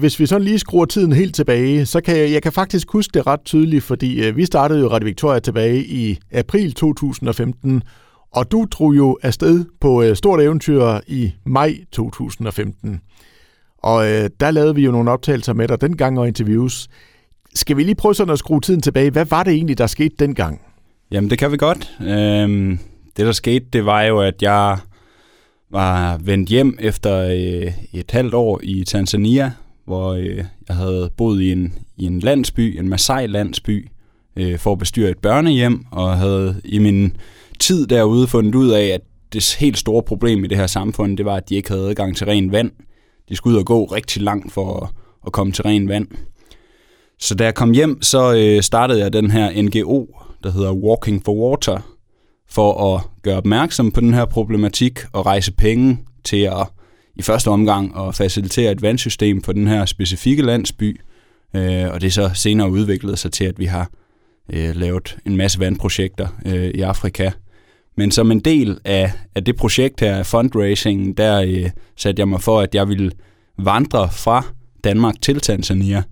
Hvis vi sådan lige skruer tiden helt tilbage, så kan jeg, jeg kan faktisk huske det ret tydeligt, fordi øh, vi startede jo Radio Victoria tilbage i april 2015, og du drog jo afsted på øh, stort eventyr i maj 2015. Og øh, der lavede vi jo nogle optagelser med dig dengang og interviews. Skal vi lige prøve sådan at skrue tiden tilbage? Hvad var det egentlig, der skete dengang? Jamen, det kan vi godt. Øhm, det, der skete, det var jo, at jeg var vendt hjem efter øh, et halvt år i Tanzania, hvor øh, jeg havde boet i en, i en landsby, en Masai-landsby, øh, for at bestyre et børnehjem, og havde i min tid derude fundet ud af, at det helt store problem i det her samfund, det var, at de ikke havde adgang til ren vand. De skulle ud og gå rigtig langt for at, at komme til ren vand. Så da jeg kom hjem, så øh, startede jeg den her NGO, der hedder Walking for Water, for at gøre opmærksom på den her problematik og rejse penge til at i første omgang at facilitere et vandsystem for den her specifikke landsby, øh, og det er så senere udviklet sig til, at vi har øh, lavet en masse vandprojekter øh, i Afrika. Men som en del af, af det projekt her, fundraising, der øh, satte jeg mig for, at jeg ville vandre fra Danmark til Tanzania,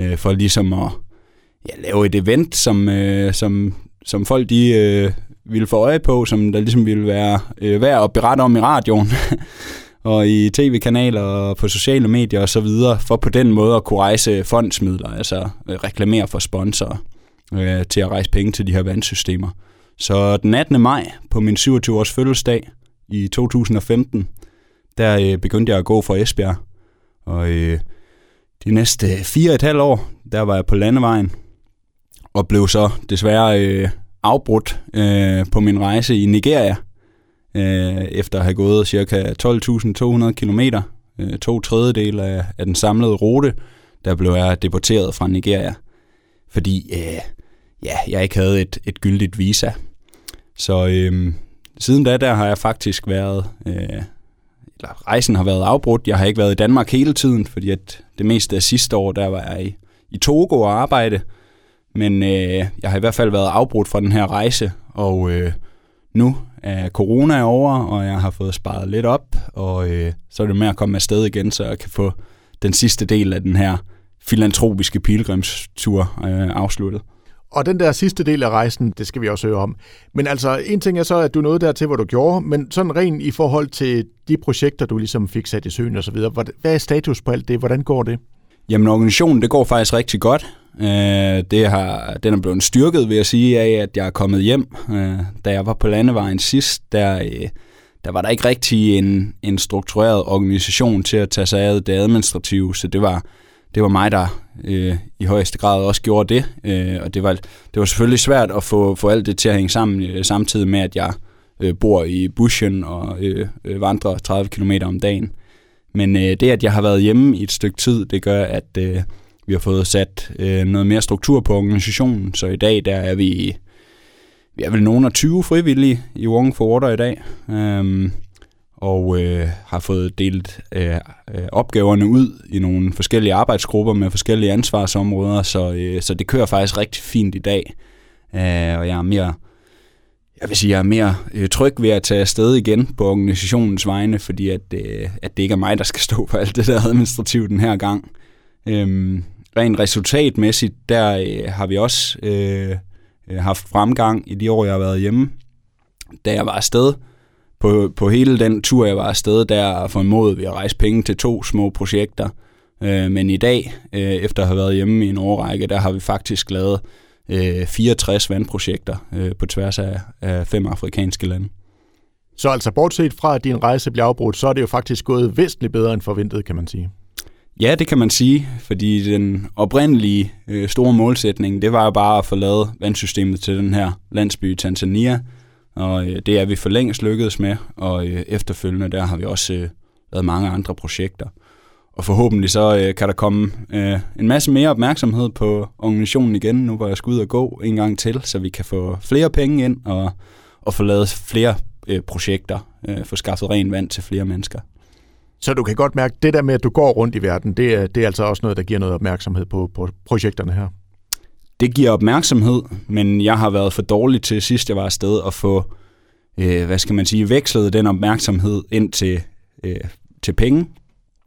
øh, for ligesom at ja, lave et event, som, øh, som, som folk de, øh, ville få øje på, som der ligesom ville være øh, værd at berette om i radioen. og i tv-kanaler og på sociale medier og så videre, for på den måde at kunne rejse fondsmidler, altså øh, reklamere for sponsorer øh, til at rejse penge til de her vandsystemer. Så den 18. maj på min 27-års fødselsdag i 2015, der øh, begyndte jeg at gå for Esbjerg. Og øh, de næste fire og et halvt år, der var jeg på landevejen, og blev så desværre øh, afbrudt øh, på min rejse i Nigeria, øh, efter at have gået ca. 12.200 km, øh, to tredjedel af, af den samlede rute, der blev jeg deporteret fra Nigeria, fordi øh, ja, jeg ikke havde et, et gyldigt visa. Så øh, siden da, der har jeg faktisk været, øh, eller rejsen har været afbrudt. Jeg har ikke været i Danmark hele tiden, fordi at det meste af sidste år, der var jeg i, i Togo og arbejde. Men øh, jeg har i hvert fald været afbrudt fra den her rejse, og øh, nu er corona over, og jeg har fået sparet lidt op, og øh, så er det med at komme afsted igen, så jeg kan få den sidste del af den her filantropiske pilgrimstur øh, afsluttet. Og den der sidste del af rejsen, det skal vi også høre om. Men altså, en ting er så, at du nåede dertil, hvor du gjorde, men sådan rent i forhold til de projekter, du ligesom fik sat i søen og så videre, hvad er status på alt det? Hvordan går det? Jamen, organisationen, det går faktisk rigtig godt. Øh, det har, den er blevet styrket, vil jeg sige, af at jeg er kommet hjem. Øh, da jeg var på landevejen sidst, der, øh, der var der ikke rigtig en, en struktureret organisation til at tage sig af det administrative, så det var, det var mig, der øh, i højeste grad også gjorde det. Øh, og det var, det var selvfølgelig svært at få, få alt det til at hænge sammen, øh, samtidig med, at jeg øh, bor i bushen og øh, øh, vandrer 30 km om dagen. Men øh, det, at jeg har været hjemme i et stykke tid, det gør, at øh, vi har fået sat øh, noget mere struktur på organisationen. Så i dag, der er vi, vi er vel nogen af 20 frivillige i Wong for Water i dag. Øhm, og øh, har fået delt øh, øh, opgaverne ud i nogle forskellige arbejdsgrupper med forskellige ansvarsområder, så, øh, så det kører faktisk rigtig fint i dag. Øh, og jeg er mere, jeg vil sige, jeg er mere øh, tryg ved at tage afsted igen på organisationens vegne, fordi at, øh, at det ikke er mig, der skal stå for alt det der administrativt den her gang. Øhm, rent resultatmæssigt, der øh, har vi også øh, øh, haft fremgang i de år, jeg har været hjemme. Da jeg var afsted, på, på hele den tur, jeg var afsted, der formåede vi at rejse penge til to små projekter. Øh, men i dag, øh, efter at have været hjemme i en årrække, der har vi faktisk lavet øh, 64 vandprojekter øh, på tværs af, af fem afrikanske lande. Så altså bortset fra, at din rejse bliver afbrudt, så er det jo faktisk gået væsentligt bedre end forventet, kan man sige. Ja, det kan man sige, fordi den oprindelige øh, store målsætning, det var bare at få lavet vandsystemet til den her landsby i Tanzania, og øh, det er vi for længst lykkedes med, og øh, efterfølgende der har vi også øh, lavet mange andre projekter. Og forhåbentlig så øh, kan der komme øh, en masse mere opmærksomhed på organisationen igen, nu hvor jeg skal ud og gå en gang til, så vi kan få flere penge ind og, og få lavet flere øh, projekter, øh, få skaffet ren vand til flere mennesker. Så du kan godt mærke, at det der med, at du går rundt i verden, det er, det er altså også noget, der giver noget opmærksomhed på, på projekterne her? Det giver opmærksomhed, men jeg har været for dårlig til sidst, jeg var afsted, at få, øh, hvad skal man sige, vekslet den opmærksomhed ind til, øh, til penge.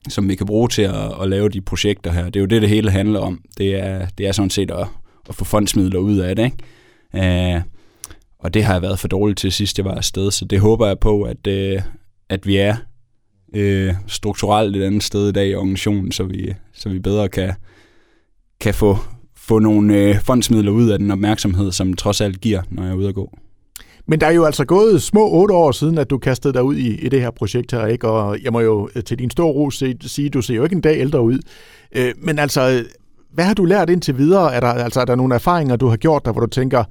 som vi kan bruge til at, at lave de projekter her. Det er jo det, det hele handler om. Det er, det er sådan set at, at få fondsmidler ud af det. Ikke? Øh, og det har jeg været for dårlig til sidst, jeg var afsted, så det håber jeg på, at, øh, at vi er uh, strukturelt et andet sted i dag i organisationen, så vi, så vi bedre kan, kan få, få nogle uh, fondsmidler ud af den opmærksomhed, som trods alt giver, når jeg er ude at gå. Men der er jo altså gået små otte år siden, at du kastede dig ud i, i det her projekt her, ikke? Og jeg må jo øh, til din store ro sige, at du ser jo ikke en dag ældre ud. Øh, men altså, hvad har du lært indtil videre? Er der, altså, er der nogle erfaringer, du har gjort der, hvor du tænker,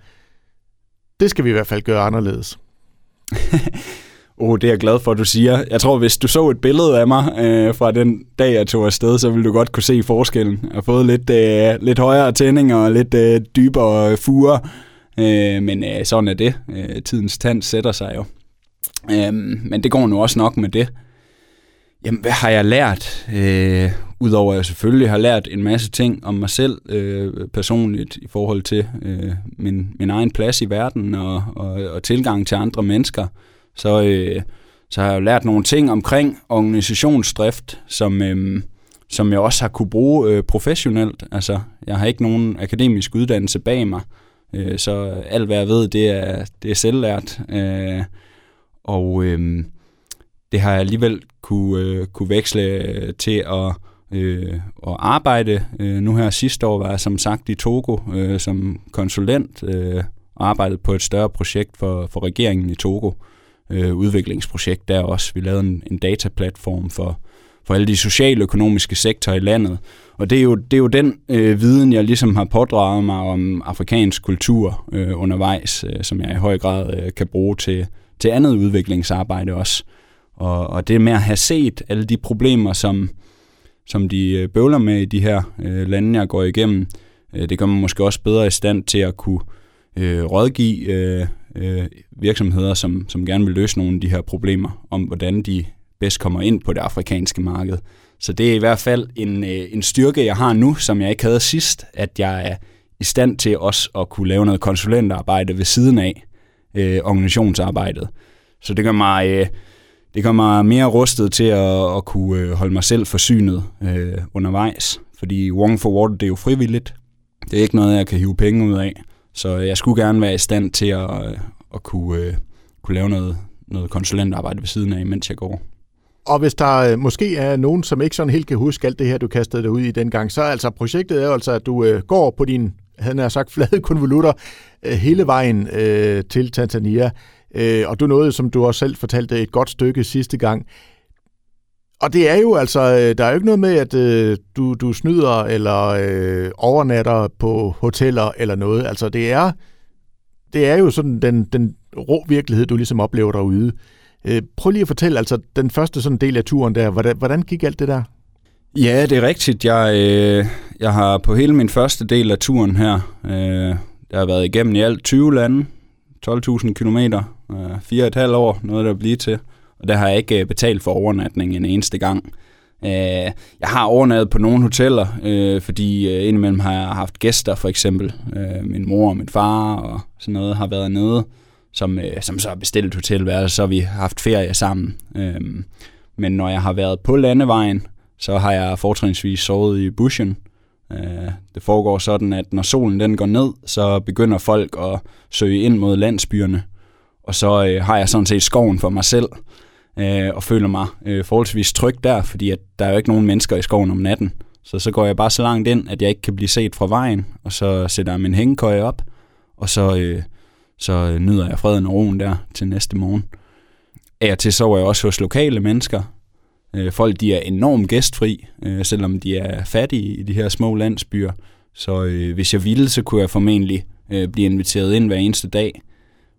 det skal vi i hvert fald gøre anderledes? oh, det er jeg glad for, at du siger. Jeg tror, hvis du så et billede af mig øh, fra den dag, jeg tog afsted, så ville du godt kunne se forskellen. Jeg har fået lidt, øh, lidt højere tænding og lidt øh, dybere fure Øh, men øh, sådan er det. Øh, tidens tand sætter sig jo. Øh, men det går nu også nok med det. Jamen, hvad har jeg lært? Øh, Udover at jeg selvfølgelig har lært en masse ting om mig selv øh, personligt i forhold til øh, min, min egen plads i verden og, og, og tilgang til andre mennesker, så, øh, så har jeg jo lært nogle ting omkring organisationsdrift, som, øh, som jeg også har kunne bruge øh, professionelt. Altså, jeg har ikke nogen akademisk uddannelse bag mig, Øh, så alt hvad jeg ved, det er, det er selvlært. Øh, og øh, det har jeg alligevel kunne, øh, kunne veksle til at, øh, at arbejde. Øh, nu her sidste år var jeg som sagt i Togo øh, som konsulent øh, og arbejdede på et større projekt for, for regeringen i Togo. Øh, udviklingsprojekt der også. Vi lavede en, en dataplatform for, for alle de sociale økonomiske sektorer i landet. Og det er jo, det er jo den øh, viden, jeg ligesom har pådraget mig om afrikansk kultur øh, undervejs, øh, som jeg i høj grad øh, kan bruge til, til andet udviklingsarbejde også. Og, og det med at have set alle de problemer, som, som de øh, bøvler med i de her øh, lande, jeg går igennem, øh, det gør man måske også bedre i stand til at kunne øh, rådgive øh, øh, virksomheder, som, som gerne vil løse nogle af de her problemer, om hvordan de bedst kommer ind på det afrikanske marked. Så det er i hvert fald en, øh, en styrke, jeg har nu, som jeg ikke havde sidst, at jeg er i stand til også at kunne lave noget konsulentarbejde ved siden af øh, organisationsarbejdet. Så det gør mig, øh, det gør mig mere rustet til at, at kunne øh, holde mig selv forsynet øh, undervejs. Fordi Wong for Water, det er jo frivilligt. Det er ikke noget, jeg kan hive penge ud af. Så øh, jeg skulle gerne være i stand til at, øh, at kunne, øh, kunne lave noget, noget konsulentarbejde ved siden af, mens jeg går. Og hvis der måske er nogen, som ikke sådan helt kan huske alt det her, du kastede dig ud i dengang, så altså projektet er altså, at du går på din, han har sagt, flade konvolutter hele vejen øh, til Tanzania. Øh, og du nåede, som du også selv fortalte, et godt stykke sidste gang. Og det er jo altså, øh, der er jo ikke noget med, at øh, du, du snyder eller øh, overnatter på hoteller eller noget. Altså det er, det er jo sådan den, den rå virkelighed, du ligesom oplever derude. Øh, prøv lige at fortælle, altså den første sådan del af turen der, hvordan, hvordan gik alt det der? Ja, det er rigtigt. Jeg, øh, jeg har på hele min første del af turen her, øh, jeg har været igennem i alt 20 lande, 12.000 kilometer, øh, 4,5 år, noget der bliver til. Og der har jeg ikke øh, betalt for overnatning en eneste gang. Øh, jeg har overnattet på nogle hoteller, øh, fordi indimellem har jeg haft gæster, for eksempel min mor og min far og sådan noget har været nede som, som så har bestilt hotelværelse, så har vi haft ferie sammen. Men når jeg har været på landevejen, så har jeg fortrinsvis sovet i bushen. Det foregår sådan, at når solen den går ned, så begynder folk at søge ind mod landsbyerne. Og så øh, har jeg sådan set skoven for mig selv, øh, og føler mig øh, forholdsvis tryg der, fordi at der er jo ikke nogen mennesker i skoven om natten. Så så går jeg bare så langt ind, at jeg ikke kan blive set fra vejen, og så sætter jeg min hængekøje op, og så øh, så nyder jeg freden og roen der til næste morgen. Af og til sover jeg også hos lokale mennesker. Øh, folk de er enormt gæstfri, øh, selvom de er fattige i de her små landsbyer. Så øh, hvis jeg ville, så kunne jeg formentlig øh, blive inviteret ind hver eneste dag.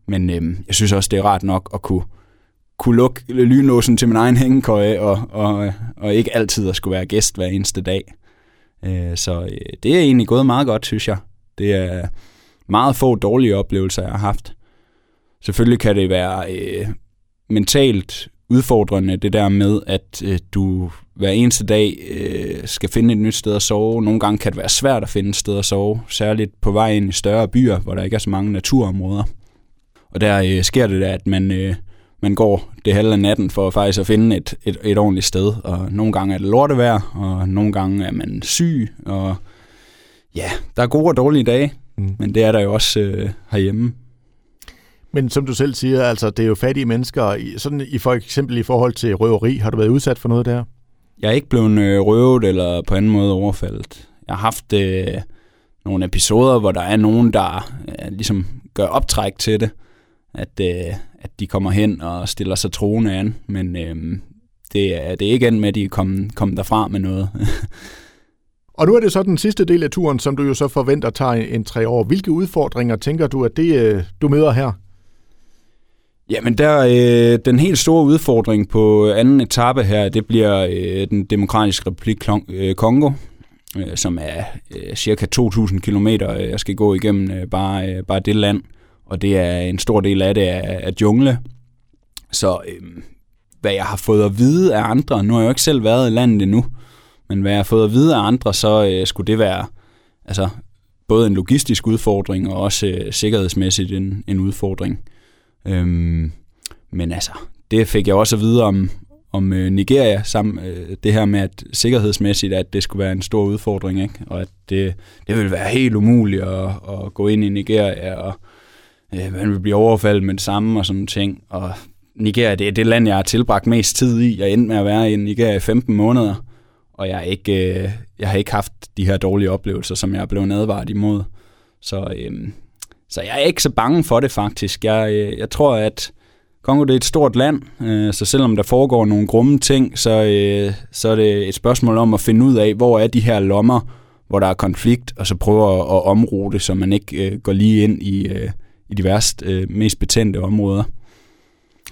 Men øhm, jeg synes også, det er rart nok at kunne, kunne lukke lynlåsen til min egen hængekøje, og, og, og ikke altid at skulle være gæst hver eneste dag. Øh, så øh, det er egentlig gået meget godt, synes jeg. Det er, meget få dårlige oplevelser, jeg har haft. Selvfølgelig kan det være øh, mentalt udfordrende, det der med, at øh, du hver eneste dag øh, skal finde et nyt sted at sove. Nogle gange kan det være svært at finde et sted at sove, særligt på vej ind i større byer, hvor der ikke er så mange naturområder. Og der øh, sker det da, at man, øh, man går det halve af natten for faktisk at finde et, et, et ordentligt sted. Og nogle gange er det lortevejr, og nogle gange er man syg, og ja, der er gode og dårlige dage, mm. men det er der jo også øh, herhjemme. Men som du selv siger, altså det er jo fattige mennesker. Sådan i for eksempel i forhold til røveri, har du været udsat for noget der? Jeg er ikke blevet øh, røvet eller på anden måde overfaldet. Jeg har haft øh, nogle episoder, hvor der er nogen, der øh, ligesom gør optræk til det. At, øh, at de kommer hen og stiller sig troende an. Men øh, det, er, det er ikke endt med, at de kommer kom derfra med noget. og nu er det så den sidste del af turen, som du jo så forventer tager en, en tre år. Hvilke udfordringer tænker du, at det øh, du møder her? Jamen, der, øh, den helt store udfordring på anden etape her, det bliver øh, den demokratiske republik øh, Kongo, øh, som er øh, cirka 2.000 kilometer, øh, jeg skal gå igennem øh, bare, øh, bare det land, og det er en stor del af det er, er jungle. Så øh, hvad jeg har fået at vide af andre, nu har jeg jo ikke selv været i landet endnu, men hvad jeg har fået at vide af andre, så øh, skulle det være altså, både en logistisk udfordring og også øh, sikkerhedsmæssigt en, en udfordring. Øhm, men altså, det fik jeg også at vide om, om øh, Nigeria, sammen, øh, det her med, at sikkerhedsmæssigt, at det skulle være en stor udfordring, ikke? og at det, det ville være helt umuligt at, at gå ind i Nigeria, og øh, man vil blive overfaldet med det samme og sådan ting. Og Nigeria, det er det land, jeg har tilbragt mest tid i. Jeg endte med at være i Nigeria i 15 måneder, og jeg, er ikke, øh, jeg har ikke haft de her dårlige oplevelser, som jeg er blevet advaret imod. Så øh, så jeg er ikke så bange for det faktisk. Jeg, øh, jeg tror, at Kongo det er et stort land, øh, så selvom der foregår nogle grumme ting, så, øh, så er det et spørgsmål om at finde ud af, hvor er de her lommer, hvor der er konflikt, og så prøve at, at omrute så man ikke øh, går lige ind i, øh, i de værste, øh, mest betændte områder.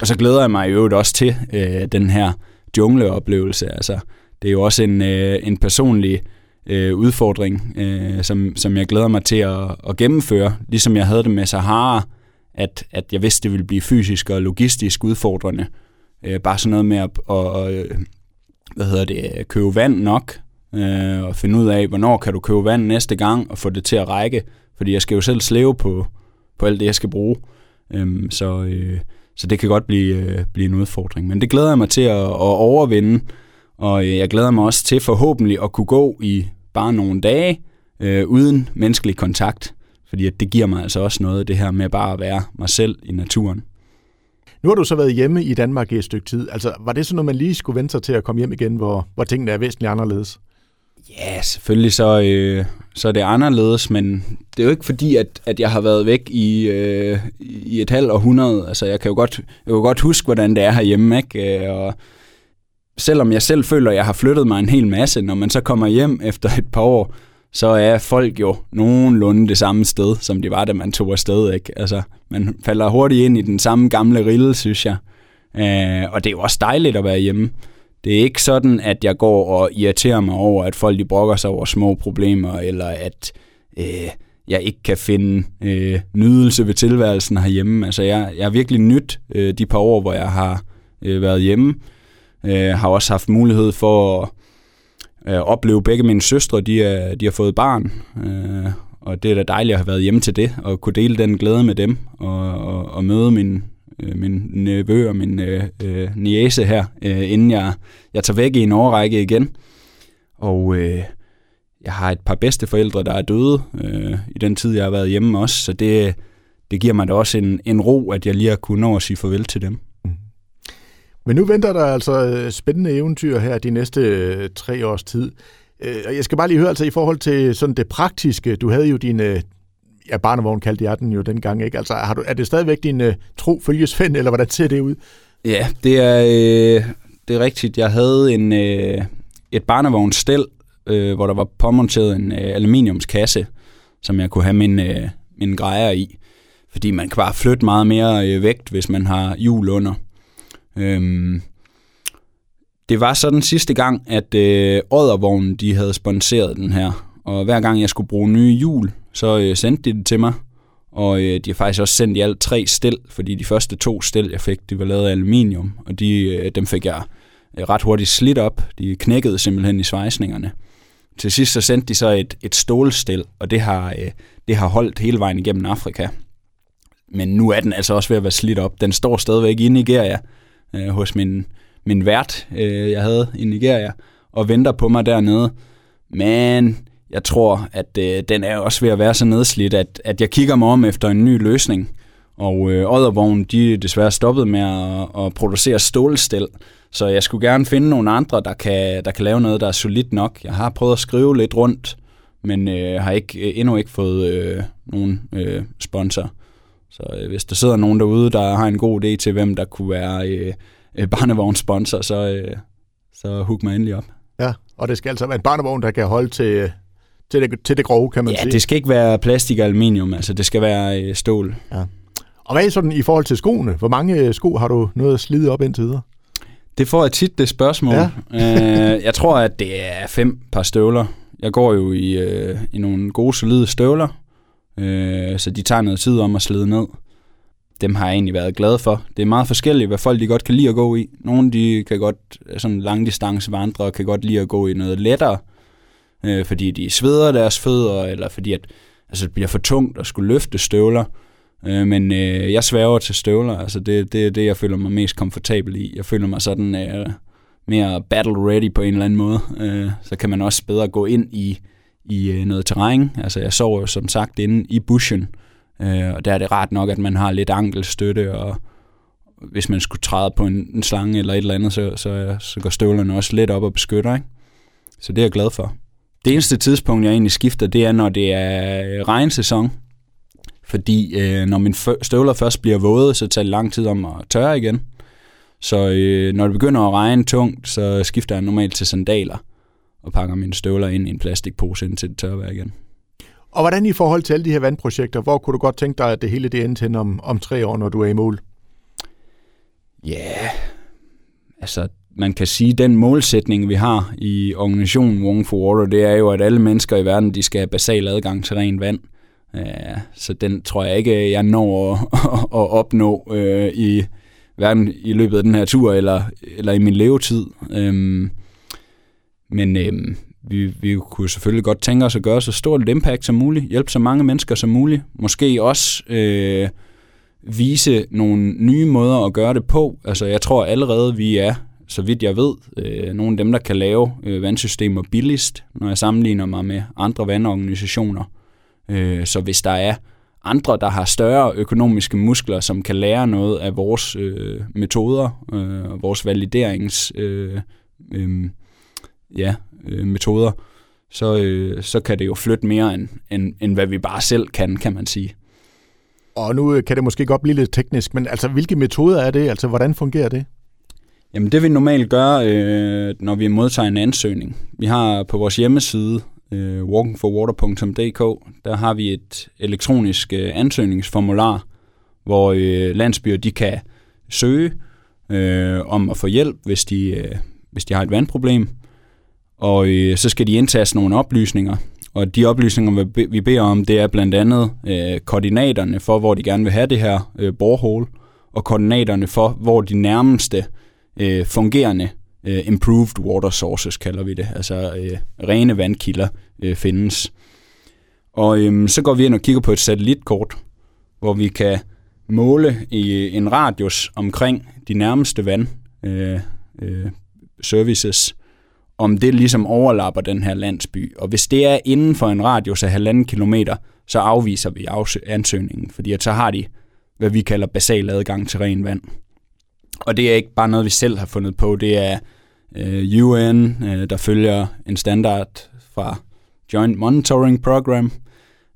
Og så glæder jeg mig i øvrigt også til øh, den her jungleoplevelse. Altså, det er jo også en, øh, en personlig øh, udfordring, øh, som, som jeg glæder mig til at, at gennemføre, ligesom jeg havde det med Sahara, at, at jeg vidste, det ville blive fysisk og logistisk udfordrende. Øh, bare sådan noget med at, at, at hvad hedder det, købe vand nok, øh, og finde ud af, hvornår kan du købe vand næste gang, og få det til at række, fordi jeg skal jo selv slæve på, på alt det, jeg skal bruge. Øhm, så, øh, så det kan godt blive, øh, blive en udfordring. Men det glæder jeg mig til at, at overvinde, og øh, jeg glæder mig også til forhåbentlig at kunne gå i bare nogle dage øh, uden menneskelig kontakt. Fordi at det giver mig altså også noget, det her med bare at være mig selv i naturen. Nu har du så været hjemme i Danmark i et stykke tid. Altså, var det sådan noget, man lige skulle vente sig til at komme hjem igen, hvor, hvor tingene er væsentligt anderledes? Ja, selvfølgelig så, øh, så er det anderledes, men det er jo ikke fordi, at, at jeg har været væk i, øh, i et halvt århundrede. Altså, jeg kan jo godt, jeg kan godt huske, hvordan det er herhjemme, ikke? Øh, og selvom jeg selv føler, at jeg har flyttet mig en hel masse, når man så kommer hjem efter et par år, så er folk jo nogenlunde det samme sted, som de var, da man tog afsted. Ikke? Altså, man falder hurtigt ind i den samme gamle rille, synes jeg. Øh, og det er jo også dejligt at være hjemme. Det er ikke sådan, at jeg går og irriterer mig over, at folk de brokker sig over små problemer, eller at øh, jeg ikke kan finde øh, nydelse ved tilværelsen herhjemme. Altså, jeg, jeg har virkelig nyt øh, de par år, hvor jeg har øh, været hjemme. Øh, har også haft mulighed for at øh, opleve begge mine søstre, de, er, de har fået barn. Øh, og det er da dejligt at have været hjemme til det, og kunne dele den glæde med dem, og, og, og møde min, øh, min nevø og min øh, øh, niece her, øh, inden jeg, jeg tager væk i en årrække igen. Og øh, jeg har et par bedste forældre, der er døde øh, i den tid, jeg har været hjemme også, så det, det giver mig da også en, en ro, at jeg lige har kunnet nå at sige farvel til dem. Mm-hmm. Men nu venter der altså øh, spændende eventyr her de næste øh, tre års tid. Øh, og jeg skal bare lige høre, altså i forhold til sådan det praktiske, du havde jo din, ja, barnevogn kaldte jeg den jo dengang, ikke? Altså har du, er det stadigvæk din uh, tro følgesvend, eller hvordan ser det ud? Ja, det er, øh, det er rigtigt. Jeg havde en, øh, et barnevognsstel, øh, hvor der var påmonteret en øh, aluminiumskasse, som jeg kunne have min, øh, min grejer i. Fordi man kan bare flytte meget mere øh, vægt, hvis man har hjul under. Øhm, det var så den sidste gang, at øh, Oddervognen de havde sponsoreret den her. Og hver gang jeg skulle bruge nye hjul, så øh, sendte de det til mig. Og øh, de har faktisk også sendt i alt tre stel, fordi de første to stel, jeg fik, de var lavet af aluminium. Og de, øh, dem fik jeg øh, ret hurtigt slidt op. De knækkede simpelthen i svejsningerne. Til sidst så sendte de så et, et stålstel, og det har, øh, det har holdt hele vejen igennem Afrika. men nu er den altså også ved at være slidt op. Den står stadigvæk i Nigeria øh, hos min, min vært, øh, jeg havde i Nigeria, og venter på mig dernede. Men jeg tror, at øh, den er også ved at være så nedslidt, at, at jeg kigger mig om efter en ny løsning. Og øh, Oddervogn, de er desværre stoppet med at, at producere stålstel, så jeg skulle gerne finde nogle andre, der kan, der kan lave noget, der er solidt nok. Jeg har prøvet at skrive lidt rundt, men øh, har ikke øh, endnu ikke fået øh, nogen øh, sponsor. Så øh, hvis der sidder nogen derude, der har en god idé til, hvem der kunne være øh, øh, barnevognssponsor, så, øh, så hook mig endelig op. Ja, og det skal altså være en barnevogn, der kan holde til, til, det, til det grove, kan man ja, sige. det skal ikke være plastik og aluminium, altså det skal være øh, stål. Ja. Og hvad er sådan i forhold til skoene? Hvor mange øh, sko har du noget at slide op indtil videre? Det får jeg tit det spørgsmål. Ja. øh, jeg tror, at det er fem par støvler. Jeg går jo i, øh, i nogle gode, solide støvler, øh, så de tager noget tid om at slide ned. Dem har jeg egentlig været glad for. Det er meget forskelligt, hvad folk de godt kan lide at gå i. Nogle de kan godt, sådan langdistance vandre, kan godt lide at gå i noget lettere, øh, fordi de sveder deres fødder, eller fordi at, altså, det bliver for tungt at skulle løfte støvler. Øh, men øh, jeg sværger til støvler, altså det, det er det, jeg føler mig mest komfortabel i. Jeg føler mig sådan øh, mere battle ready på en eller anden måde. Øh, så kan man også bedre gå ind i, i øh, noget terræn. Altså jeg sover jo som sagt inde i bushen, øh, og der er det ret nok, at man har lidt ankelstøtte, og hvis man skulle træde på en, en slange eller et eller andet, så, så, så går støvlerne også lidt op og beskytter. Ikke? Så det er jeg glad for. Det eneste tidspunkt, jeg egentlig skifter, det er, når det er regnsæson. Fordi øh, når mine støvler først bliver våde, så tager det lang tid om at tørre igen. Så øh, når det begynder at regne tungt, så skifter jeg normalt til sandaler og pakker mine støvler ind i en plastikpose, indtil det tørrer igen. Og hvordan i forhold til alle de her vandprojekter, hvor kunne du godt tænke dig, at det hele det endte hen om, om tre år, når du er i mål? Ja, yeah. altså man kan sige, den målsætning, vi har i organisationen Wong for Water, det er jo, at alle mennesker i verden, de skal have basal adgang til rent vand. Øh, så den tror jeg ikke, jeg når at, at opnå øh, i hverken i løbet af den her tur eller, eller i min levetid. Øhm, men øhm, vi, vi kunne selvfølgelig godt tænke os at gøre så stort et impact som muligt, hjælpe så mange mennesker som muligt, måske også øh, vise nogle nye måder at gøre det på. Altså jeg tror allerede, vi er, så vidt jeg ved, øh, nogle af dem, der kan lave øh, vandsystemer billigst, når jeg sammenligner mig med andre vandorganisationer. Øh, så hvis der er andre, der har større økonomiske muskler, som kan lære noget af vores øh, metoder, øh, vores validerings øh, øh, ja, øh, metoder, så, øh, så kan det jo flytte mere, end, end, end hvad vi bare selv kan, kan man sige. Og nu øh, kan det måske godt blive lidt teknisk, men altså, hvilke metoder er det? Altså, hvordan fungerer det? Jamen, det vi normalt gør, øh, når vi modtager en ansøgning. Vi har på vores hjemmeside øh, walkingforwater.dk, der har vi et elektronisk øh, ansøgningsformular, hvor øh, landsbyer de kan søge øh, om at få hjælp, hvis de, øh, hvis de har et vandproblem. Og øh, så skal de indtaste nogle oplysninger, og de oplysninger, vi beder om, det er blandt andet øh, koordinaterne for, hvor de gerne vil have det her øh, borehole, og koordinaterne for, hvor de nærmeste øh, Øh, fungerende øh, improved water sources, kalder vi det, altså øh, rene vandkilder øh, findes. Og øh, så går vi ind og kigger på et satellitkort, hvor vi kan måle i øh, en radius omkring de nærmeste vand øh, øh, services, om det ligesom overlapper den her landsby. Og hvis det er inden for en radius af halvanden kilometer, så afviser vi ansøgningen, fordi at så har de, hvad vi kalder basal adgang til ren vand. Og det er ikke bare noget, vi selv har fundet på, det er øh, UN, øh, der følger en standard fra Joint Monitoring Program,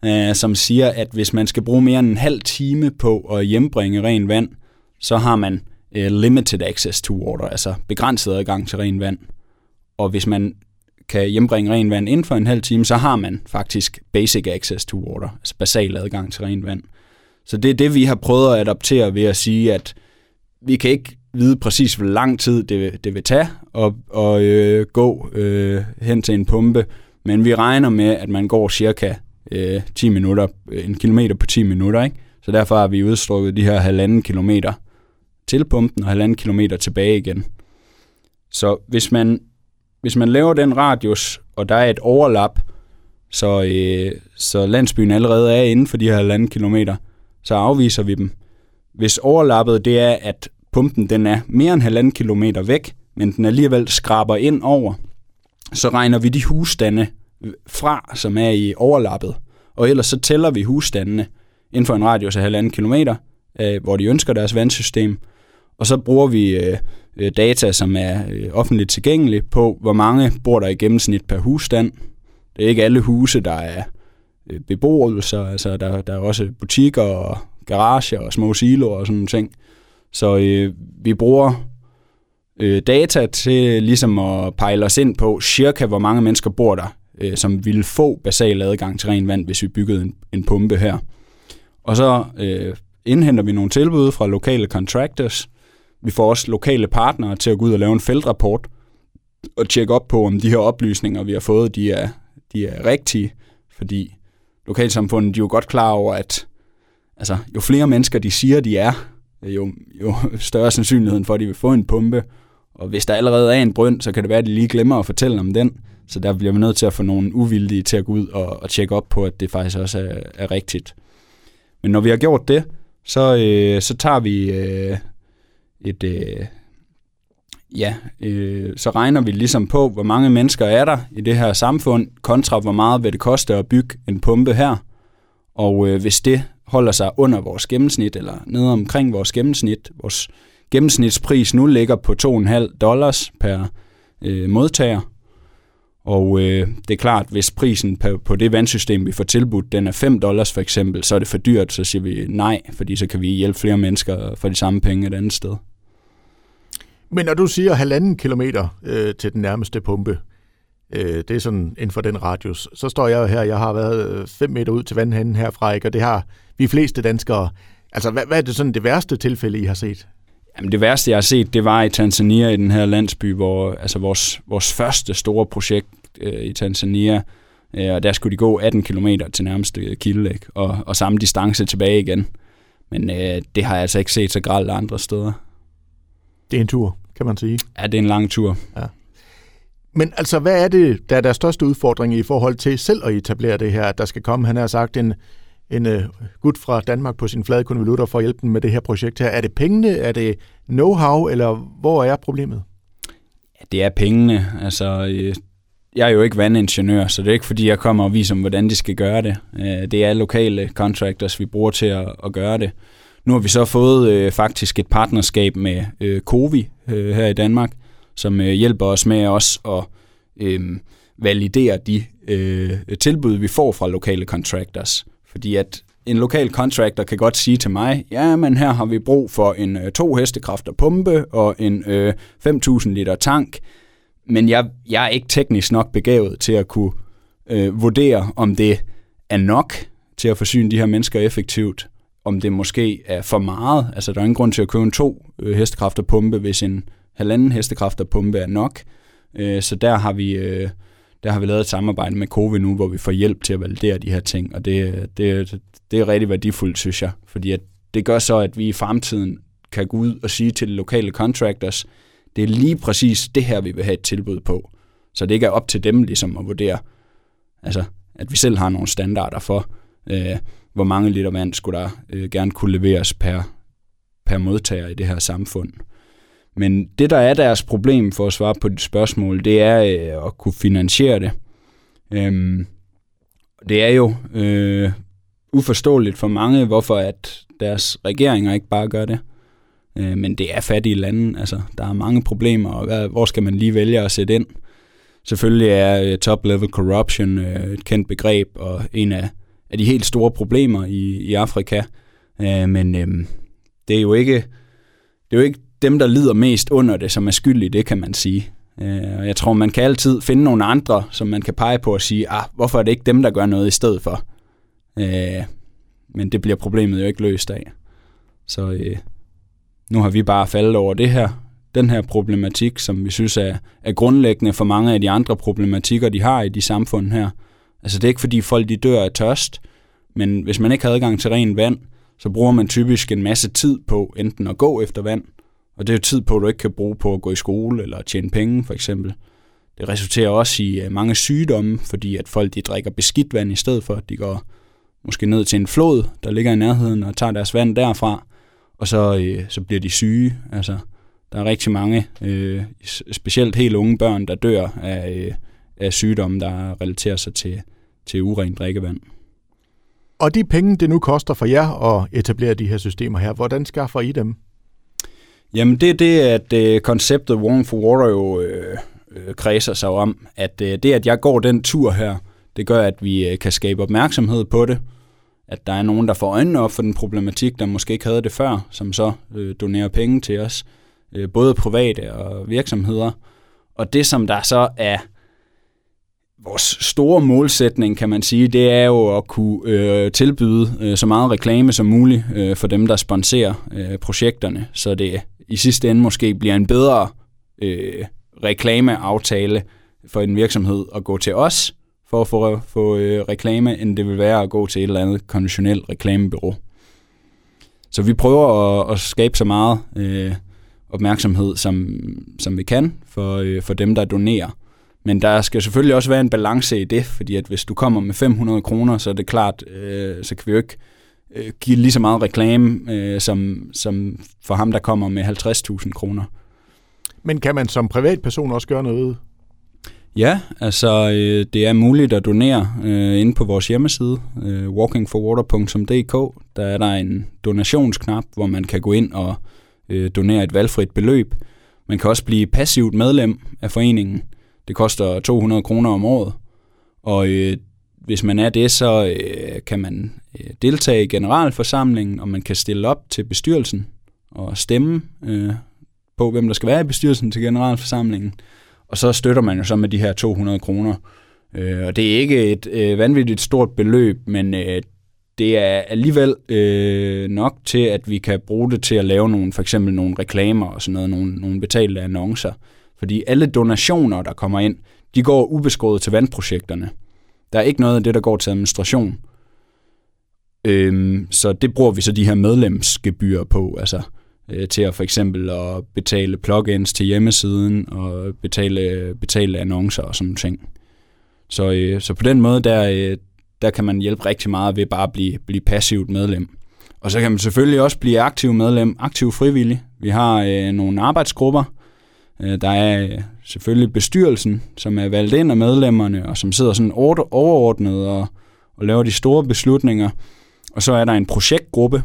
øh, som siger, at hvis man skal bruge mere end en halv time på at hjembringe ren vand, så har man øh, limited access to water, altså begrænset adgang til ren vand. Og hvis man kan hjembringe ren vand inden for en halv time, så har man faktisk basic access to water, altså basal adgang til ren vand. Så det er det, vi har prøvet at adoptere ved at sige, at vi kan ikke vide præcis, hvor lang tid det, det vil tage at, at øh, gå øh, hen til en pumpe, men vi regner med, at man går cirka øh, 10 minutter, en kilometer på 10 minutter, ikke? Så derfor har vi udstrukket de her halvanden kilometer til pumpen og halvanden kilometer tilbage igen. Så hvis man, hvis man laver den radius, og der er et overlap, så, øh, så landsbyen allerede er inden for de her halvanden kilometer, så afviser vi dem. Hvis overlappet det er, at pumpen den er mere end halvanden kilometer væk, men den alligevel skraber ind over, så regner vi de husstande fra, som er i overlappet. Og ellers så tæller vi husstandene inden for en radius af halvanden kilometer, øh, hvor de ønsker deres vandsystem. Og så bruger vi øh, øh data, som er øh, offentligt tilgængelige på, hvor mange bor der i gennemsnit per husstand. Det er ikke alle huse, der er øh, beboelser, altså der, der er også butikker og garager og små siloer og sådan nogle ting. Så øh, vi bruger øh, data til ligesom at pejle os ind på cirka, hvor mange mennesker bor der, øh, som ville få basal adgang til ren vand, hvis vi byggede en, en pumpe her. Og så øh, indhenter vi nogle tilbud fra lokale contractors. Vi får også lokale partnere til at gå ud og lave en feltrapport og tjekke op på, om de her oplysninger, vi har fået, de er, de er rigtige. Fordi lokalsamfundet de er jo godt klar over, at altså, jo flere mennesker de siger, de er, øh, jo, jo større sandsynligheden for, at de vil få en pumpe. Og hvis der allerede er en brønd, så kan det være, at de lige glemmer at fortælle om den. Så der bliver vi nødt til at få nogle uvildige til at gå ud og, og tjekke op på, at det faktisk også er, er rigtigt. Men når vi har gjort det, så, øh, så tager vi øh, et... Øh, ja, øh, så regner vi ligesom på, hvor mange mennesker er der i det her samfund, kontra hvor meget vil det koste at bygge en pumpe her. Og øh, hvis det holder sig under vores gennemsnit, eller nede omkring vores gennemsnit, vores gennemsnitspris nu ligger på 2,5 dollars per øh, modtager, og øh, det er klart, hvis prisen på, på det vandsystem, vi får tilbudt, den er 5 dollars for eksempel, så er det for dyrt, så siger vi nej, fordi så kan vi hjælpe flere mennesker for de samme penge et andet sted. Men når du siger halvanden kilometer øh, til den nærmeste pumpe, øh, det er sådan inden for den radius, så står jeg jo her, jeg har været 5 meter ud til vandhanden herfra, ikke? og det har vi fleste danskere. Altså, hvad, hvad er det sådan det værste tilfælde, I har set? Jamen, det værste, jeg har set, det var i Tanzania, i den her landsby, hvor altså vores, vores første store projekt øh, i Tanzania, øh, og der skulle de gå 18 km til nærmeste kilde, ikke? Og, og samme distance tilbage igen. Men øh, det har jeg altså ikke set så gralt andre steder. Det er en tur, kan man sige. Ja, det er en lang tur. Ja. Men altså, hvad er det, der er der største udfordring i forhold til selv at etablere det her? Der skal komme, han har sagt, en, en uh, gut fra Danmark på sin flade konvolutter for at hjælpe dem med det her projekt her. Er det pengene, er det know-how, eller hvor er problemet? Ja, det er pengene. Altså, øh, jeg er jo ikke vandingeniør, så det er ikke fordi, jeg kommer og viser dem, hvordan de skal gøre det. Øh, det er lokale contractors, vi bruger til at, at gøre det. Nu har vi så fået øh, faktisk et partnerskab med øh, Covi øh, her i Danmark, som øh, hjælper os med os at øh, validere de øh, tilbud, vi får fra lokale contractors. Fordi at en lokal contractor kan godt sige til mig, ja, men her har vi brug for en øh, to hestekræfter pumpe og en øh, 5.000 liter tank, men jeg, jeg er ikke teknisk nok begavet til at kunne øh, vurdere, om det er nok til at forsyne de her mennesker effektivt, om det måske er for meget. Altså, der er ingen grund til at købe en to øh, hestekræfter pumpe, hvis en halvanden hestekræfter pumpe er nok. Øh, så der har vi... Øh, der har vi lavet et samarbejde med Covid nu, hvor vi får hjælp til at validere de her ting, og det, det, det er rigtig værdifuldt, synes jeg, fordi at det gør så, at vi i fremtiden kan gå ud og sige til de lokale contractors, det er lige præcis det her, vi vil have et tilbud på. Så det ikke er op til dem ligesom at vurdere, altså at vi selv har nogle standarder for, øh, hvor mange liter vand skulle der øh, gerne kunne leveres per, per modtager i det her samfund. Men det, der er deres problem for at svare på dit spørgsmål, det er øh, at kunne finansiere det. Øhm, det er jo øh, uforståeligt for mange, hvorfor at deres regeringer ikke bare gør det. Øh, men det er fattige lande, altså der er mange problemer, og hvad, hvor skal man lige vælge at sætte ind? Selvfølgelig er øh, top-level corruption øh, et kendt begreb, og en af, af de helt store problemer i, i Afrika. Øh, men øh, det er jo ikke det er jo ikke dem, der lider mest under det, som er skyldige, det kan man sige. Øh, og jeg tror, man kan altid finde nogle andre, som man kan pege på og sige, ah, hvorfor er det ikke dem, der gør noget i stedet for? Øh, men det bliver problemet jo ikke løst af. Så øh, nu har vi bare faldet over det her, den her problematik, som vi synes er, er grundlæggende for mange af de andre problematikker, de har i de samfund her. Altså det er ikke fordi folk de dør af tørst, men hvis man ikke har adgang til rent vand, så bruger man typisk en masse tid på enten at gå efter vand, og det er jo tid på, at du ikke kan bruge på at gå i skole eller tjene penge for eksempel. Det resulterer også i øh, mange sygdomme, fordi at folk de drikker beskidt vand i stedet for, at de går måske ned til en flod, der ligger i nærheden, og tager deres vand derfra, og så, øh, så bliver de syge. Altså, der er rigtig mange, øh, specielt helt unge børn, der dør af, øh, af sygdomme, der relaterer sig til, til urent drikkevand. Og de penge, det nu koster for jer at etablere de her systemer her, hvordan skaffer I dem? Jamen det er det, at øh, konceptet Warm for Water jo øh, øh, kredser sig om. At øh, det, at jeg går den tur her, det gør, at vi øh, kan skabe opmærksomhed på det. At der er nogen, der får øjnene op for den problematik, der måske ikke havde det før, som så øh, donerer penge til os. Øh, både private og virksomheder. Og det, som der så er vores store målsætning, kan man sige, det er jo at kunne øh, tilbyde øh, så meget reklame som muligt øh, for dem, der sponsorer øh, projekterne, så det i sidste ende måske bliver en bedre øh, reklameaftale for en virksomhed at gå til os for at få, få øh, reklame, end det vil være at gå til et eller andet konventionelt reklamebyrå. Så vi prøver at, at skabe så meget øh, opmærksomhed, som, som vi kan for, øh, for dem, der donerer. Men der skal selvfølgelig også være en balance i det, fordi at hvis du kommer med 500 kroner, så er det klart, øh, så kan vi jo ikke øh, give lige så meget reklame, øh, som, som for ham, der kommer med 50.000 kroner. Men kan man som privatperson også gøre noget? Ja, altså øh, det er muligt at donere øh, inde på vores hjemmeside, øh, walkingforwater.dk. Der er der en donationsknap, hvor man kan gå ind og øh, donere et valgfrit beløb. Man kan også blive passivt medlem af foreningen. Det koster 200 kroner om året. Og øh, hvis man er det, så øh, kan man øh, deltage i generalforsamlingen, og man kan stille op til bestyrelsen og stemme øh, på, hvem der skal være i bestyrelsen til generalforsamlingen. Og så støtter man jo så med de her 200 kroner. Øh, og det er ikke et øh, vanvittigt stort beløb, men øh, det er alligevel øh, nok til, at vi kan bruge det til at lave nogle, for eksempel nogle reklamer og sådan noget, nogle, nogle betalte annoncer. Fordi alle donationer, der kommer ind, de går ubeskåret til vandprojekterne. Der er ikke noget af det, der går til administration. Øhm, så det bruger vi så de her medlemsgebyrer på, altså øh, til at for eksempel at betale plugins til hjemmesiden og betale, betale annoncer og sådan ting. Så, øh, så på den måde, der, øh, der kan man hjælpe rigtig meget ved bare at blive, blive passivt medlem. Og så kan man selvfølgelig også blive aktiv medlem, aktiv frivillig. Vi har øh, nogle arbejdsgrupper, Øh, der er selvfølgelig bestyrelsen, som er valgt ind af medlemmerne, og som sidder sådan overordnet og, og laver de store beslutninger. Og så er der en projektgruppe.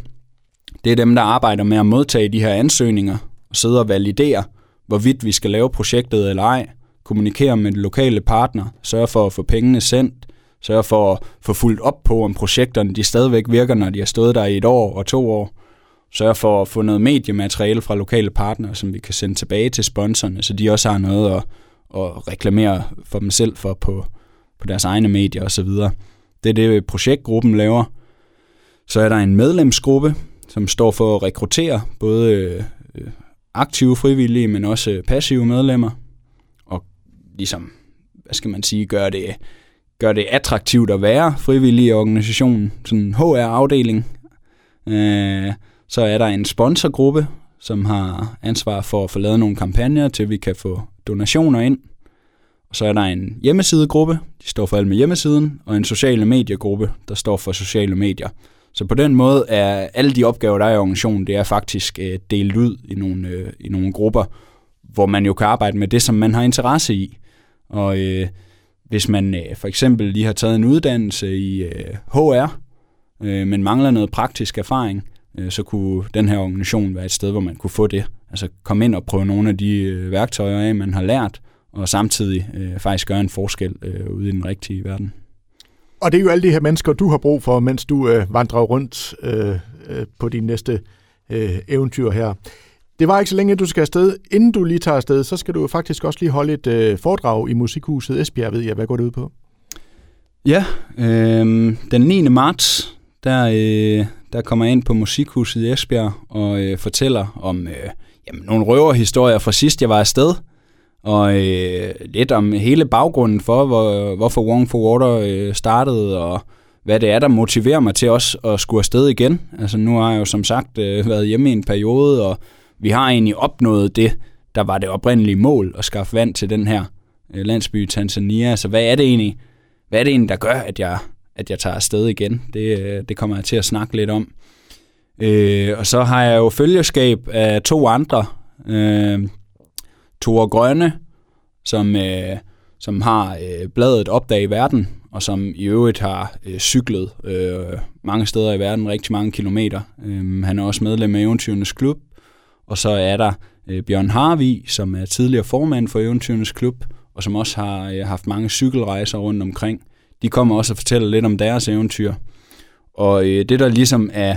Det er dem, der arbejder med at modtage de her ansøgninger og sidde og validere, hvorvidt vi skal lave projektet eller ej. Kommunikere med de lokale partner, sørge for at få pengene sendt, sørge for at få fuldt op på, om projekterne de stadigvæk virker, når de har stået der i et år og to år sørge for at få noget mediemateriale fra lokale partnere, som vi kan sende tilbage til sponsorerne, så de også har noget at, at reklamere for dem selv for på, på deres egne medier osv. Det er det, projektgruppen laver. Så er der en medlemsgruppe, som står for at rekruttere både øh, aktive frivillige, men også øh, passive medlemmer, og ligesom, hvad skal man sige, gøre det, gør det attraktivt at være frivillig i organisationen, sådan en HR-afdeling. Øh, så er der en sponsorgruppe, som har ansvar for at få lavet nogle kampagner, til vi kan få donationer ind. Og så er der en hjemmesidegruppe, de står for alt med hjemmesiden, og en sociale mediegruppe, der står for sociale medier. Så på den måde er alle de opgaver, der er i organisationen, det er faktisk øh, delt ud i nogle, øh, i nogle grupper, hvor man jo kan arbejde med det, som man har interesse i. Og øh, hvis man øh, for eksempel lige har taget en uddannelse i øh, HR, øh, men mangler noget praktisk erfaring, så kunne den her organisation være et sted, hvor man kunne få det. Altså komme ind og prøve nogle af de øh, værktøjer af, man har lært, og samtidig øh, faktisk gøre en forskel øh, ude i den rigtige verden. Og det er jo alle de her mennesker, du har brug for, mens du øh, vandrer rundt øh, øh, på din næste øh, eventyr her. Det var ikke så længe, du skal afsted. Inden du lige tager afsted, så skal du faktisk også lige holde et øh, foredrag i Musikhuset Esbjerg, ved jeg. Hvad går det ud på? Ja, øh, den 9. marts, der, øh, der kommer jeg ind på Musikhuset i Esbjerg og øh, fortæller om øh, jamen, nogle røverhistorier fra sidst, jeg var afsted. Og øh, lidt om hele baggrunden for, hvor, hvorfor Wong for Water øh, startede, og hvad det er, der motiverer mig til også at skulle afsted igen. Altså nu har jeg jo som sagt øh, været hjemme i en periode, og vi har egentlig opnået det, der var det oprindelige mål, at skaffe vand til den her øh, landsby i Tanzania. Så hvad er det egentlig, hvad er det egentlig, der gør, at jeg at jeg tager afsted igen. Det, øh, det kommer jeg til at snakke lidt om. Øh, og så har jeg jo følgeskab af to andre. Øh, Tore Grønne, som, øh, som har øh, bladet Opdag i verden, og som i øvrigt har øh, cyklet øh, mange steder i verden, rigtig mange kilometer. Øh, han er også medlem af Eventyrenes Klub. Og så er der øh, Bjørn Harvi, som er tidligere formand for Eventyrenes Klub, og som også har øh, haft mange cykelrejser rundt omkring. De kommer også og fortæller lidt om deres eventyr. Og øh, det, der ligesom er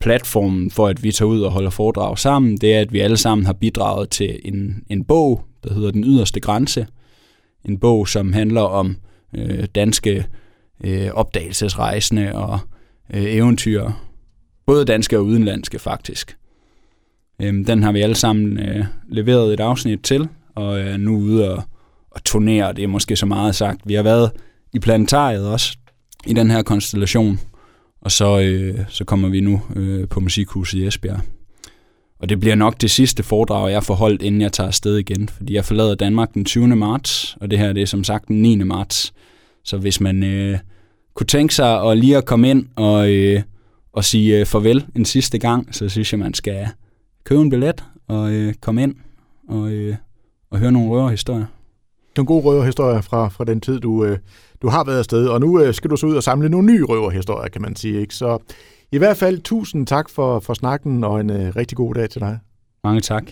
platformen for, at vi tager ud og holder foredrag sammen, det er, at vi alle sammen har bidraget til en, en bog, der hedder Den yderste grænse. En bog, som handler om øh, danske øh, opdagelsesrejsende og øh, eventyr. Både danske og udenlandske, faktisk. Øh, den har vi alle sammen øh, leveret et afsnit til, og er nu ude og, og turnere. Det er måske så meget sagt. Vi har været i planetariet også, i den her konstellation. Og så, øh, så kommer vi nu øh, på Musikhuset i Esbjerg. Og det bliver nok det sidste foredrag, jeg får holdt, inden jeg tager afsted igen. Fordi jeg forlader Danmark den 20. marts, og det her det er som sagt den 9. marts. Så hvis man øh, kunne tænke sig at lige at komme ind og, øh, og sige øh, farvel en sidste gang, så synes jeg, man skal købe en billet og øh, komme ind og, øh, og høre nogle røverhistorier. Nogle gode røverhistorier fra, fra den tid, du, øh, du har været afsted, og nu øh, skal du så ud og samle nogle nye røverhistorier, kan man sige. Ikke? Så i hvert fald tusind tak for, for snakken, og en øh, rigtig god dag til dig. Mange tak.